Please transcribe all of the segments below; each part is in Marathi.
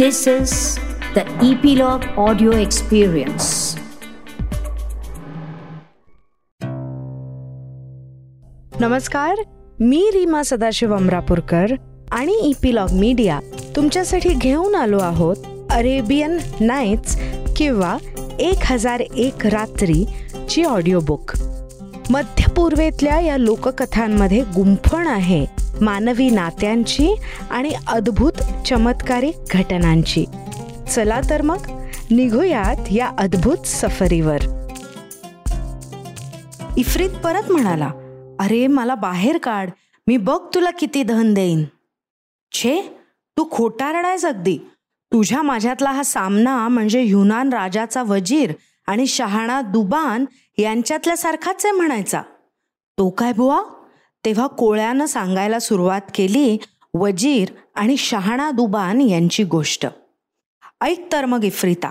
This is the Epilogue Audio Experience. नमस्कार मी रीमा सदाशिव अमरापूरकर आणि इपिलॉग मीडिया तुमच्यासाठी घेऊन आलो आहोत अरेबियन नाईट्स किंवा एक हजार एक रात्री ची ऑडिओ बुक मध्य पूर्वेतल्या या लोककथांमध्ये गुंफण आहे मानवी नात्यांची आणि अद्भुत चमत्कारी घटनांची. चला तर मग निघूयात या अद्भुत सफरीवर. इफ्रित परत म्हणाला अरे मला बाहेर काढ. मी बघ तुला किती धन देईन. छे तू खोटारडायस अगदी. तुझ्या माझ्यातला हा सामना म्हणजे युनान राजाचा वजीर आणि शहाणा दुबान यांच्यातल्या सारखाच आहे म्हणायचा. तो काय बुवा? तेव्हा कोळ्यानं सांगायला सुरुवात केली वजीर आणि शहाणा दुबान यांची गोष्ट. ऐक तर मग इफ्रिता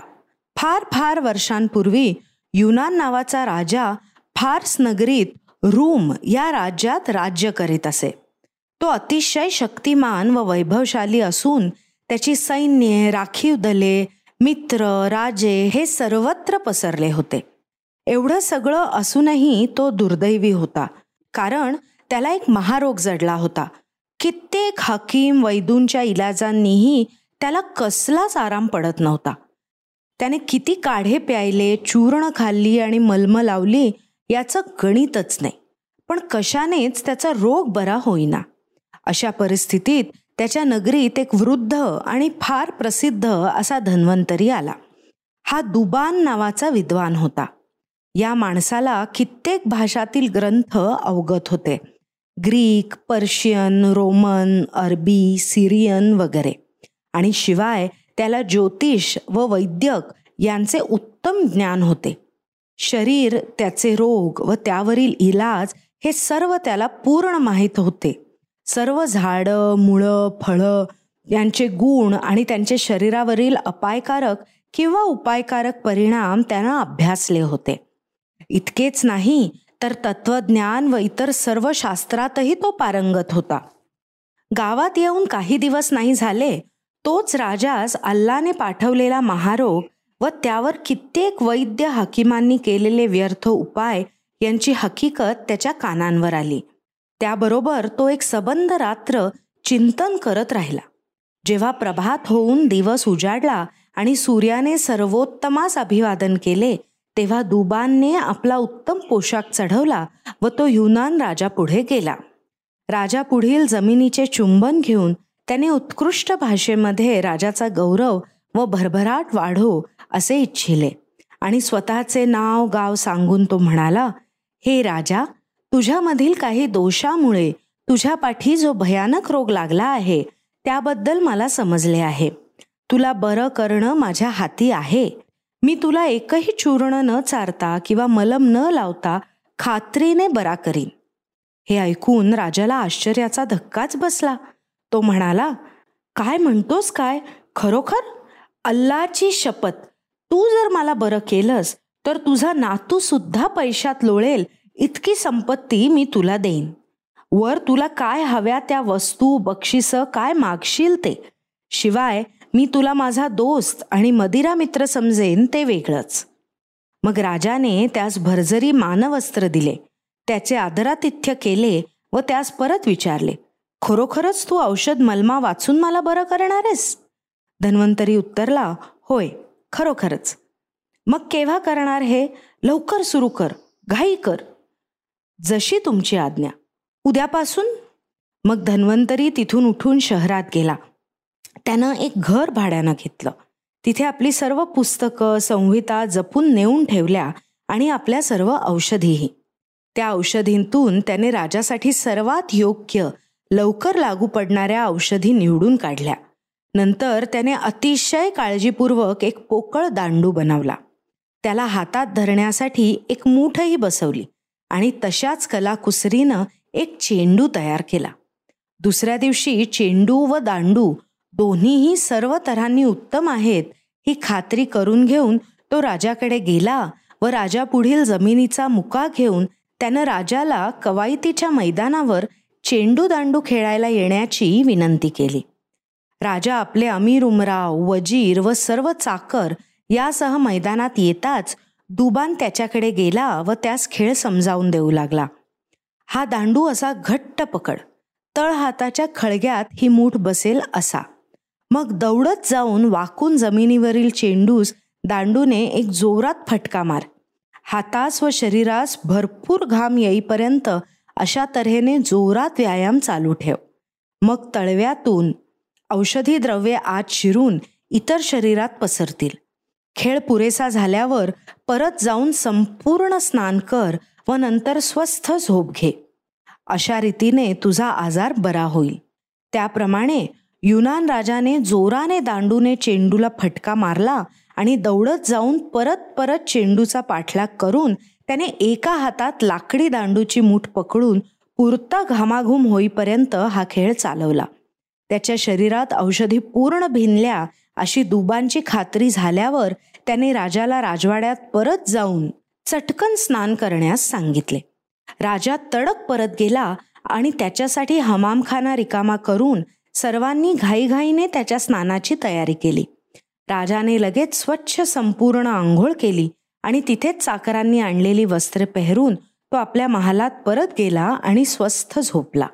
फार फार वर्षांपूर्वी युनान नावाचा राजा फार्स नगरीत रूम या राज्यात राज्य करीत असे. तो अतिशय शक्तिमान व वैभवशाली असून त्याची सैन्य राखीव दले मित्र राजे हे सर्वत्र पसरले होते. एवढं सगळं असूनही तो दुर्दैवी होता. कारण त्याला एक महारोग जडला होता. कित्येक हकीम वैदूंच्या इलाजांनीही त्याला कसलाच आराम पडत नव्हता. त्याने किती काढे प्यायले चूर्ण खाल्ली आणि मलम लावली याचं गणितच नाही. पण कशानेच त्याचा रोग बरा होईना. अशा परिस्थितीत त्याच्या नगरीत एक वृद्ध आणि फार प्रसिद्ध असा धन्वंतरी आला. हा दुबान नावाचा विद्वान होता. या माणसाला कित्येक भाषातील ग्रंथ अवगत होते. ग्रीक पर्शियन रोमन अरबी सिरियन वगैरे. आणि शिवाय त्याला ज्योतिष व वैद्यक यांचे उत्तम ज्ञान होते. शरीर त्याचे रोग व त्यावरील इलाज हे सर्व त्याला पूर्ण माहीत होते. सर्व झाडं मुळं फळं यांचे गुण आणि त्यांचे शरीरावरील अपायकारक किंवा उपायकारक परिणाम त्यानं अभ्यासले होते. इतकेच नाही तर तत्वज्ञान व इतर सर्व शास्त्रातही तो पारंगत होता. गावात येऊन काही दिवस नाही झाले तोच राजास अल्लाने पाठवलेला महारोग व त्यावर कित्येक वैद्य हकीमांनी केलेले व्यर्थ उपाय यांची हकीकत त्याच्या कानांवर आली. त्याबरोबर तो एक सबंध रात्र चिंतन करत राहिला. जेव्हा प्रभात होऊन दिवस उजाडला आणि सूर्याने सर्वोत्तमास अभिवादन केले तेव्हा दुबानने आपला उत्तम पोशाख चढवला व तो युनान राजा पुढे गेला. राजा पुढील जमिनीचे चुंबन घेऊन त्याने उत्कृष्ट भाषेमध्ये राजाचा गौरव व भरभराट वाढो असे इच्छिले. आणि स्वतःचे नाव गाव सांगून तो म्हणाला हे राजा तुझ्यामधील काही दोषामुळे तुझ्या पाठी जो भयानक रोग लागला आहे त्याबद्दल मला समजले आहे. तुला बरं करणं माझ्या हाती आहे. मी तुला एकही चूर्ण न चारता किंवा मलम न लावता खात्रीने बरा करीन. हे ऐकून राजाला आश्चर्याचा धक्काच बसला. तो म्हणाला काय म्हणतोस काय? खरोखर? अल्लाची शपथ. तू जर मला बरं केलंस तर तुझा नातू सुद्धा पैशात लोळेल. इतकी संपत्ती मी तुला देईन. वर तुला काय हव्या त्या वस्तू बक्षिसं काय मागशील ते? शिवाय मी तुला माझा दोस्त आणि मदिरा मित्र समजेन ते वेगळंच. मग राजाने त्यास भरजरी मानवस्त्र दिले. त्याचे आदरातिथ्य केले व त्यास परत विचारले खरोखरच तू औषध मलमा वाचून मला बरं करणार आहेस धन्वंतरी उत्तरला होय खरोखरच. मग केव्हा करणार हे? लवकर सुरू कर घाई कर. जशी तुमची आज्ञा. उद्यापासून? मग धन्वंतरी तिथून उठून शहरात गेला. त्यानं एक घर भाड्यानं घेतलं. तिथे आपली सर्व पुस्तकं संहिता जपून नेऊन ठेवल्या आणि आपल्या सर्व औषधीही. त्या औषधींतून त्याने राजासाठी सर्वात योग्य लवकर लागू पडणाऱ्या औषधी निवडून काढल्या. नंतर त्याने अतिशय काळजीपूर्वक एक पोकळ दांडू बनवला. त्याला हातात धरण्यासाठी एक मूठही बसवली आणि तशाच कलाकुसरीनं एक चेंडू तयार केला. दुसऱ्या दिवशी चेंडू व दांडू दोन्हीही सर्व तऱ्हांनी उत्तम आहेत ही खात्री करून घेऊन तो राजाकडे गेला व राजा पुढील जमिनीचा मुका घेऊन त्यानं राजाला कवायतीच्या मैदानावर चेंडू दांडू खेळायला येण्याची विनंती केली. राजा आपले अमीर उमराव वजीर व सर्व चाकर यासह मैदानात येताच दुबान त्याच्याकडे गेला व त्यास खेळ समजावून देऊ लागला. हा दांडू असा घट्ट पकड तळ हाताच्या खळग्यात ही मूठ बसेल असा. मग दौडत जाऊन वाकून जमिनीवरील चेंडूस दांडूने एक जोरात फटका मार. हातास व शरीरास भरपूर घाम येईपर्यंत अशा तऱ्हेने जोरात व्यायाम चालू ठेव. मग तळव्यातून औषधी द्रव्ये आत शिरून इतर शरीरात पसरतील. खेळ पुरेसा झाल्यावर परत जाऊन संपूर्ण स्नान कर व नंतर स्वस्थ झोप घे. अशा रीतीने तुझा आजार बरा होईल. त्याप्रमाणे युनान राजाने जोराने दांडूने चेंडूला फटका मारला आणि दौडत जाऊन परत परत चेंडूचा पाठलाग करून त्याने एका हातात लाकडी दांडूची मूठ पकडून पुरता घामाघूम होईपर्यंत हा खेळ चालवला. त्याच्या शरीरात औषधी पूर्ण भिनल्या अशी दुबांची खात्री झाल्यावर त्याने राजाला राजवाड्यात परत जाऊन चटकन स्नान करण्यास सांगितले. राजा तडक परत गेला आणि त्याच्यासाठी हमामखाना रिकामा करून सर्वांनी घाईघाईने त्याच्या स्नानाची तयारी केली. राजाने लगेच स्वच्छ संपूर्ण आंघोळ केली आणि तिथेच चाकरांनी आणलेली वस्त्रे पेहरून तो आपल्या महालात परत गेला आणि स्वस्थ झोपला.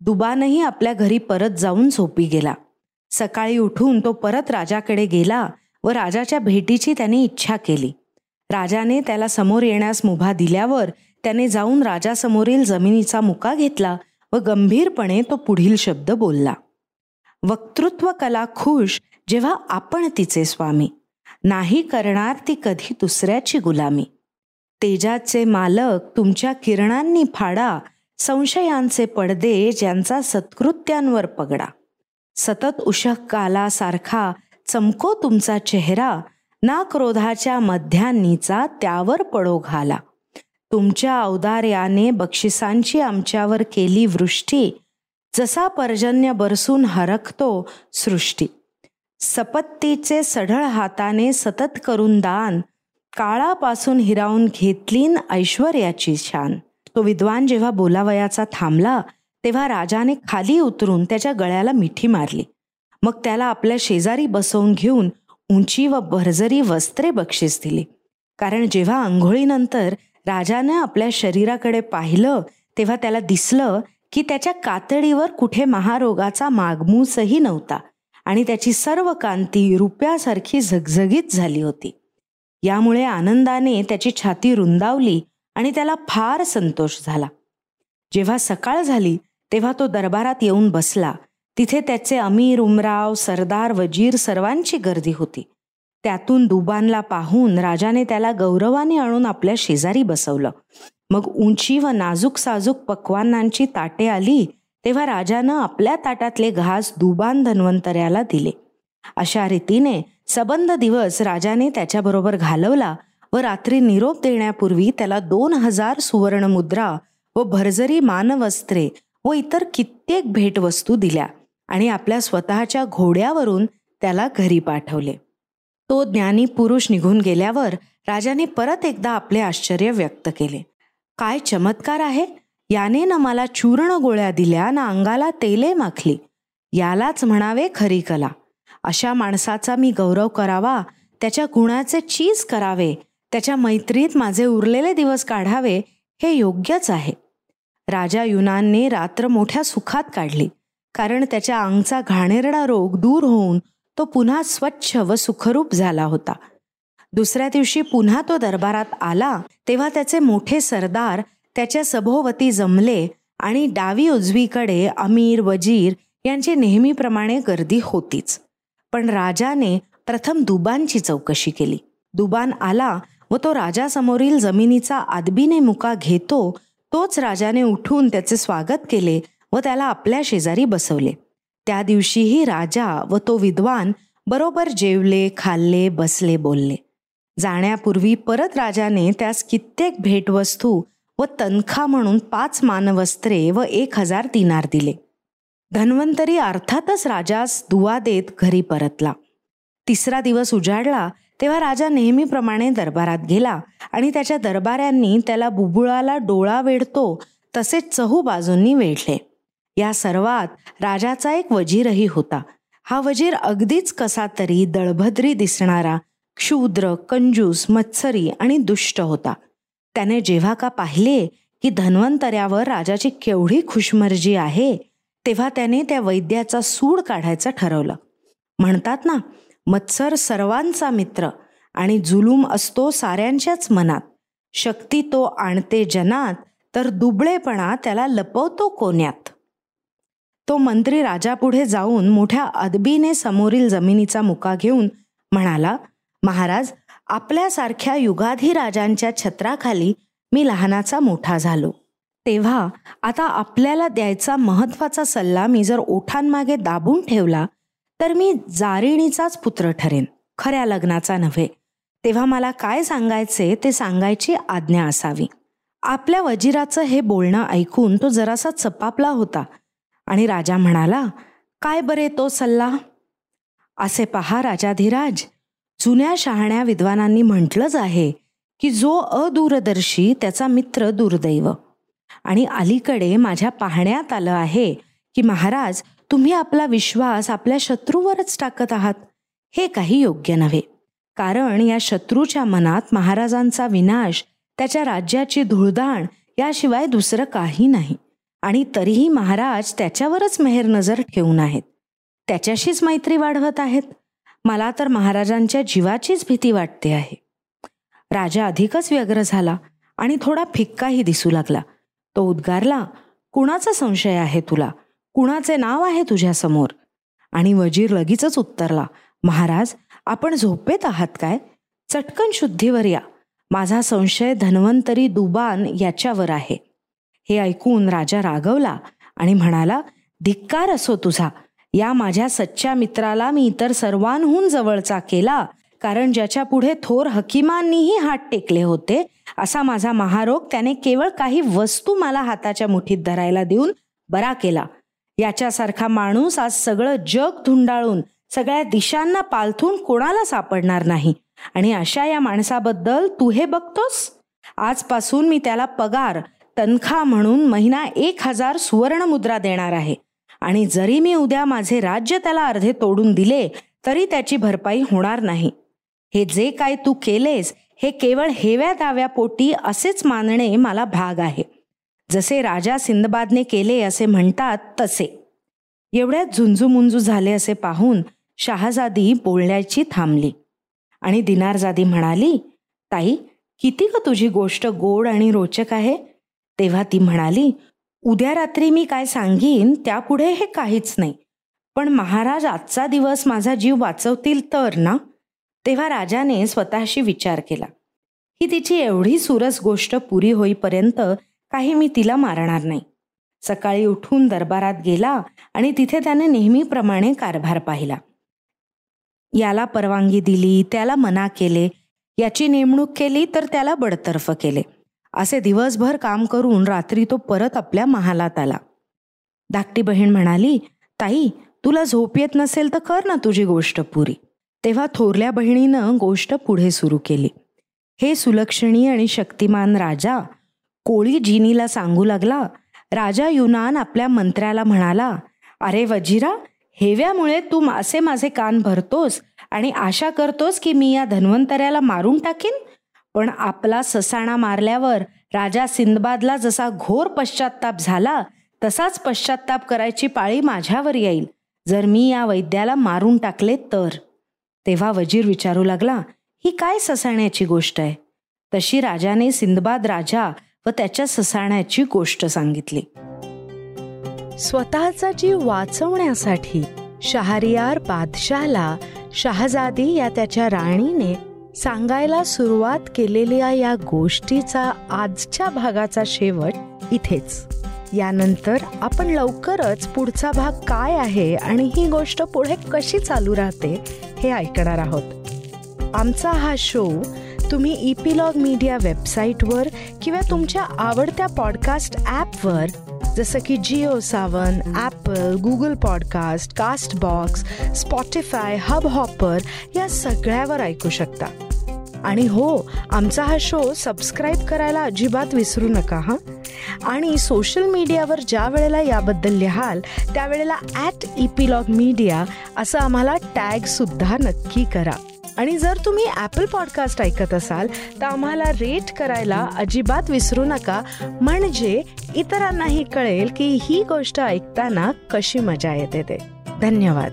दुबानही आपल्या घरी परत जाऊन झोपी गेला. सकाळी उठून तो परत राजाकडे गेला व राजाच्या भेटीची त्याने इच्छा केली. राजाने त्याला समोर येण्यास मुभा दिल्यावर त्याने जाऊन राजासमोरील जमिनीचा मुका घेतला व गंभीरपणे तो पुढील शब्द बोलला. वक्तृत्व कला खुश जेव्हा आपण तिचे स्वामी. नाही करणार ती कधी दुसऱ्याची गुलामी. तेजाचे मालक तुमच्या किरणांनी फाडा संशयांचे पडदे ज्यांचा सत्कृत्यांवर पगडा. सतत उषक कालासारखा चमको तुमचा चेहरा ना क्रोधाच्या मध्यान्नीचा त्यावर पडो घाला. तुमच्या औदार्याने बक्षिसांची आमच्यावर केली वृष्टी. जसा पर्जन्य बरसून हरकतो सृष्टी. सपत्तीचे सढळ हाताने सतत करून दान. काळापासून हिरावून घेतलीन ऐश्वर्याची शान. तो विद्वान जेव्हा बोलावयाचा थांबला तेव्हा राजाने खाली उतरून त्याच्या गळ्याला मिठी मारली. मग त्याला आपल्या शेजारी बसवून घेऊन उंची व भरजरी वस्त्रे बक्षीस दिली. कारण जेव्हा आंघोळीनंतर राजानं आपल्या शरीराकडे पाहिलं तेव्हा त्याला दिसलं की त्याच्या कातडीवर कुठे महारोगाचा मागमूसही नव्हता आणि त्याची सर्व कांती रुपयासारखी झगझगीत झाली होती. यामुळे आनंदाने त्याची छाती रुंदावली आणि त्याला फार संतोष झाला. जेव्हा सकाळ झाली तेव्हा तो दरबारात येऊन बसला. तिथे त्याचे अमीर उमराव सरदार वजीर सर्वांची गर्दी होती. त्यातून दुबानला पाहून राजाने त्याला गौरवाने आणून आपल्या शेजारी बसवलं. मग उंची व नाजूक साजूक पक्वानांची ताटे आली तेव्हा राजानं आपल्या ताटातले घास दुबान धन्वंतऱ्याला दिले. अशा रीतीने सबंध दिवस राजाने त्याच्याबरोबर घालवला व रात्री निरोप देण्यापूर्वी त्याला दोन हजार सुवर्ण मुद्रा व भरजरी मानवस्त्रे व इतर कित्येक भेटवस्तू दिल्या आणि आपल्या स्वतःच्या घोड्यावरून त्याला घरी पाठवले. तो ज्ञानी पुरुष निघून गेल्यावर राजाने परत एकदा आपले आश्चर्य व्यक्त केले. काय चमत्कार आहे. याने ना मला चूर्ण गोळ्या दिल्या ना अंगाला तेले माखली. यालाच म्हणावे खरी कला. अशा माणसाचा मी गौरव करावा त्याच्या गुणाचे चीज करावे त्याच्या मैत्रीत माझे उरलेले दिवस काढावे हे योग्यच आहे. राजा युनानने रात्र मोठ्या सुखात काढली कारण त्याच्या अंगचा घाणेरडा रोग दूर होऊन तो पुन्हा स्वच्छ व सुखरूप झाला होता. दुसऱ्या दिवशी पुन्हा तो दरबारात आला तेव्हा त्याचे मोठे सरदार त्याच्या सभोवती जमले आणि डावी उजवीकडे अमीर वजीर यांची नेहमीप्रमाणे गर्दी होतीच. पण राजाने प्रथम दुबानची चौकशी केली. दुबान आला व तो राजासमोरील जमिनीचा आदबीने मुका घेतो तोच राजाने उठून त्याचे स्वागत केले व त्याला आपल्या शेजारी बसवले. त्या दिवशीही राजा व तो विद्वान बरोबर जेवले खाल्ले बसले बोलले. जाण्यापूर्वी परत राजाने त्यास कित्येक भेटवस्तू व तनखा म्हणून पाच मानवस्त्रे व एक हजार दिनार दिले. धन्वंतरी अर्थातच राजास दुवा देत घरी परतला. तिसरा दिवस उजाडला तेव्हा राजा नेहमीप्रमाणे दरबारात गेला आणि त्याच्या दरबाऱ्यांनी त्याला बुबुळाला डोळा वेढतो तसेच चहू बाजूंनी वेढले. या सर्वात राजाचा एक वजीरही होता. हा वजीर अगदीच कसा तरी दळभद्री दिसणारा क्षुद्र कंजूस मत्सरी आणि दुष्ट होता. त्याने जेव्हा का पाहिले की धन्वंतऱ्यावर राजाची केवढी खुशमर्जी आहे तेव्हा त्याने त्या वैद्याचा सूड काढायचं ठरवलं. म्हणतात ना मत्सर सर्वांचा मित्र आणि जुलूम असतो साऱ्यांच्याच मनात. शक्ती तो आणते जनात तर दुबळेपणा त्याला लपवतो कोण्यात. तो मंत्री राजापुढे जाऊन मोठ्या अदबीने समोरील जमिनीचा मुका घेऊन म्हणाला महाराज आपल्यासारख्या युगाधी राजांच्या छत्राखाली मी लहानाचा मोठा झालो. तेव्हा आता आपल्याला द्यायचा महत्त्वाचा सल्ला मी जर ओठांमागे दाबून ठेवला तर मी जारिणीचाच पुत्र ठरेन खऱ्या लग्नाचा नव्हे. तेव्हा मला काय सांगायचे ते सांगायची आज्ञा असावी. आपल्या वजिराचं हे बोलणं ऐकून तो जरासा चपापला होता. आणि राजा म्हणाला काय बरे तो सल्ला? असे पहा राजाधिराज जुन्या शहाण्या विद्वानांनी म्हटलंच आहे की जो अदूरदर्शी त्याचा मित्र दुर्दैव. आणि अलीकडे माझ्या पाहण्यात आलं आहे की महाराज तुम्ही आपला विश्वास आपल्या शत्रूवरच टाकत आहात. हे काही योग्य नव्हे. कारण या शत्रूच्या मनात महाराजांचा विनाश त्याच्या राज्याची धुळदाण याशिवाय दुसरं काही नाही. आणि तरीही महाराज त्याच्यावरच मेहर नजर ठेवून आहेत. त्याच्याशीच मैत्री वाढवत आहेत. मला तर महाराजांच्या जीवाचीच भीती वाटते आहे. राजा अधिकच व्यग्र झाला आणि थोडा फिक्काही दिसू लागला. तो उद्गारला कुणाचा संशय आहे तुला? कुणाचे नाव आहे तुझ्यासमोर आणि वजीर लगेचच उत्तरला महाराज आपण झोपेत आहात काय? चटकन शुद्धीवर या. माझा संशय धन्वंतरी दुबान याच्यावर आहे. हे ऐकून राजा रागवला आणि म्हणाला धिक्कार असो तुझा. या माझ्या सच्च्या मित्राला मी इतर सर्वांहून जवळचा केला कारण ज्याच्या पुढे थोर हकीमांनीही हात टेकले होते असा माझा महारोग त्याने केवळ काही वस्तू मला हाताच्या मुठीत धरायला देऊन बरा केला. याच्यासारखा माणूस आज सगळं जग धुंडाळून सगळ्या दिशांना पालथून कोणाला सापडणार नाही. आणि अशा या माणसाबद्दल तू हे बघतोस? आजपासून मी त्याला पगार तनखा म्हणून महिना एक हजार सुवर्ण मुद्रा देणार आहे. आणि जरी मी उद्या माझे राज्य त्याला अर्धे तोडून दिले तरी त्याची भरपाई होणार नाही. हे जे काय तू केलेस हे केवळ हेव्या दाव्या पोटी असेच मानणे मला भाग आहे. जसे राजा सिंदबादने केले असे म्हणतात तसे. एवढ्यात झुंजूमुंजू झाले असे पाहून शहाजादी बोलण्याची थांबली. आणि दिनारजादी म्हणाली ताई किती ग तुझी गोष्ट गोड आणि रोचक आहे? तेव्हा ती म्हणाली उद्या रात्री मी काय सांगीन त्यापुढे हे काहीच नाही. पण महाराज आजचा दिवस माझा जीव वाचवतील तर ना? तेव्हा राजाने स्वतःशी विचार केला. ही तिची एवढी सुरस गोष्ट पुरी होईपर्यंत काही मी तिला मारणार नाही. सकाळी उठून दरबारात गेला आणि तिथे त्याने नेहमीप्रमाणे कारभार पाहिला. याला परवानगी दिली त्याला मना केले याची नेमणूक केली तर त्याला बडतर्फ केले. असे दिवसभर काम करून रात्री तो परत आपल्या महालात आला. धाकटी बहीण म्हणाली ताई तुला झोप येत नसेल तर कर ना तुझी गोष्ट पुरी. तेव्हा थोरल्या बहिणीनं गोष्ट पुढे सुरू केली. हे सुलक्षणी आणि शक्तिमान राजा कोळी जिनीला सांगू लागला राजा युनान आपल्या मंत्र्याला म्हणाला अरे वजिरा हेव्यामुळे तू असे माझे कान भरतोस आणि आशा करतोस की मी या धन्वंतऱ्याला मारून टाकीन? पण आपला ससाणा मारल्यावर राजा सिंदबादला जसा घोर पश्चाताप झाला तसाच पश्चाताप करायची पाळी माझ्यावर येईल. जर मी या वैद्याला मारून टाकले तर. तेव्हा वजीर विचारू लागला ही काय ससाण्याची गोष्ट आहे? तशी राजाने सिंदबाद राजा व त्याच्या ससाण्याची गोष्ट सांगितली. स्वतःचा जीव वाचवण्यासाठी शहरियार बादशाहला शहजादी या त्याच्या राणीने सांगायला सुरुवात केलेल्या या गोष्टीचा आजच्या भागाचा शेवट इथेच. यानंतर आपण लवकरच पुढचा भाग काय आहे आणि ही गोष्ट पुढे कशी चालू राहते हे ऐकणार आहोत. आमचा हा शो तुम्ही इपिलॉग मीडिया वेबसाईटवर किंवा तुमच्या आवडत्या पॉडकास्ट ॲपवर जसं की Jio Saavn Apple Google podcast Castbox Spotify Hubhopper या सगळ्यावर ऐकू शकता. आणि हो आमचा हा शो सबस्क्राईब करायला अजिबात विसरू नका हां? आणि सोशल मीडियावर ज्या वेळेला याबद्दल लिहाल त्यावेळेला ॲट इपिलॉग मीडिया असं आम्हाला टॅगसुद्धा नक्की करा. आणि जर तुम्ही ॲपल पॉडकास्ट ऐकत असाल तर आम्हाला रेट करायला अजिबात विसरू नका. म्हणजे इतरांनाही कळेल की ही गोष्ट ऐकताना कशी मजा येते ते. धन्यवाद.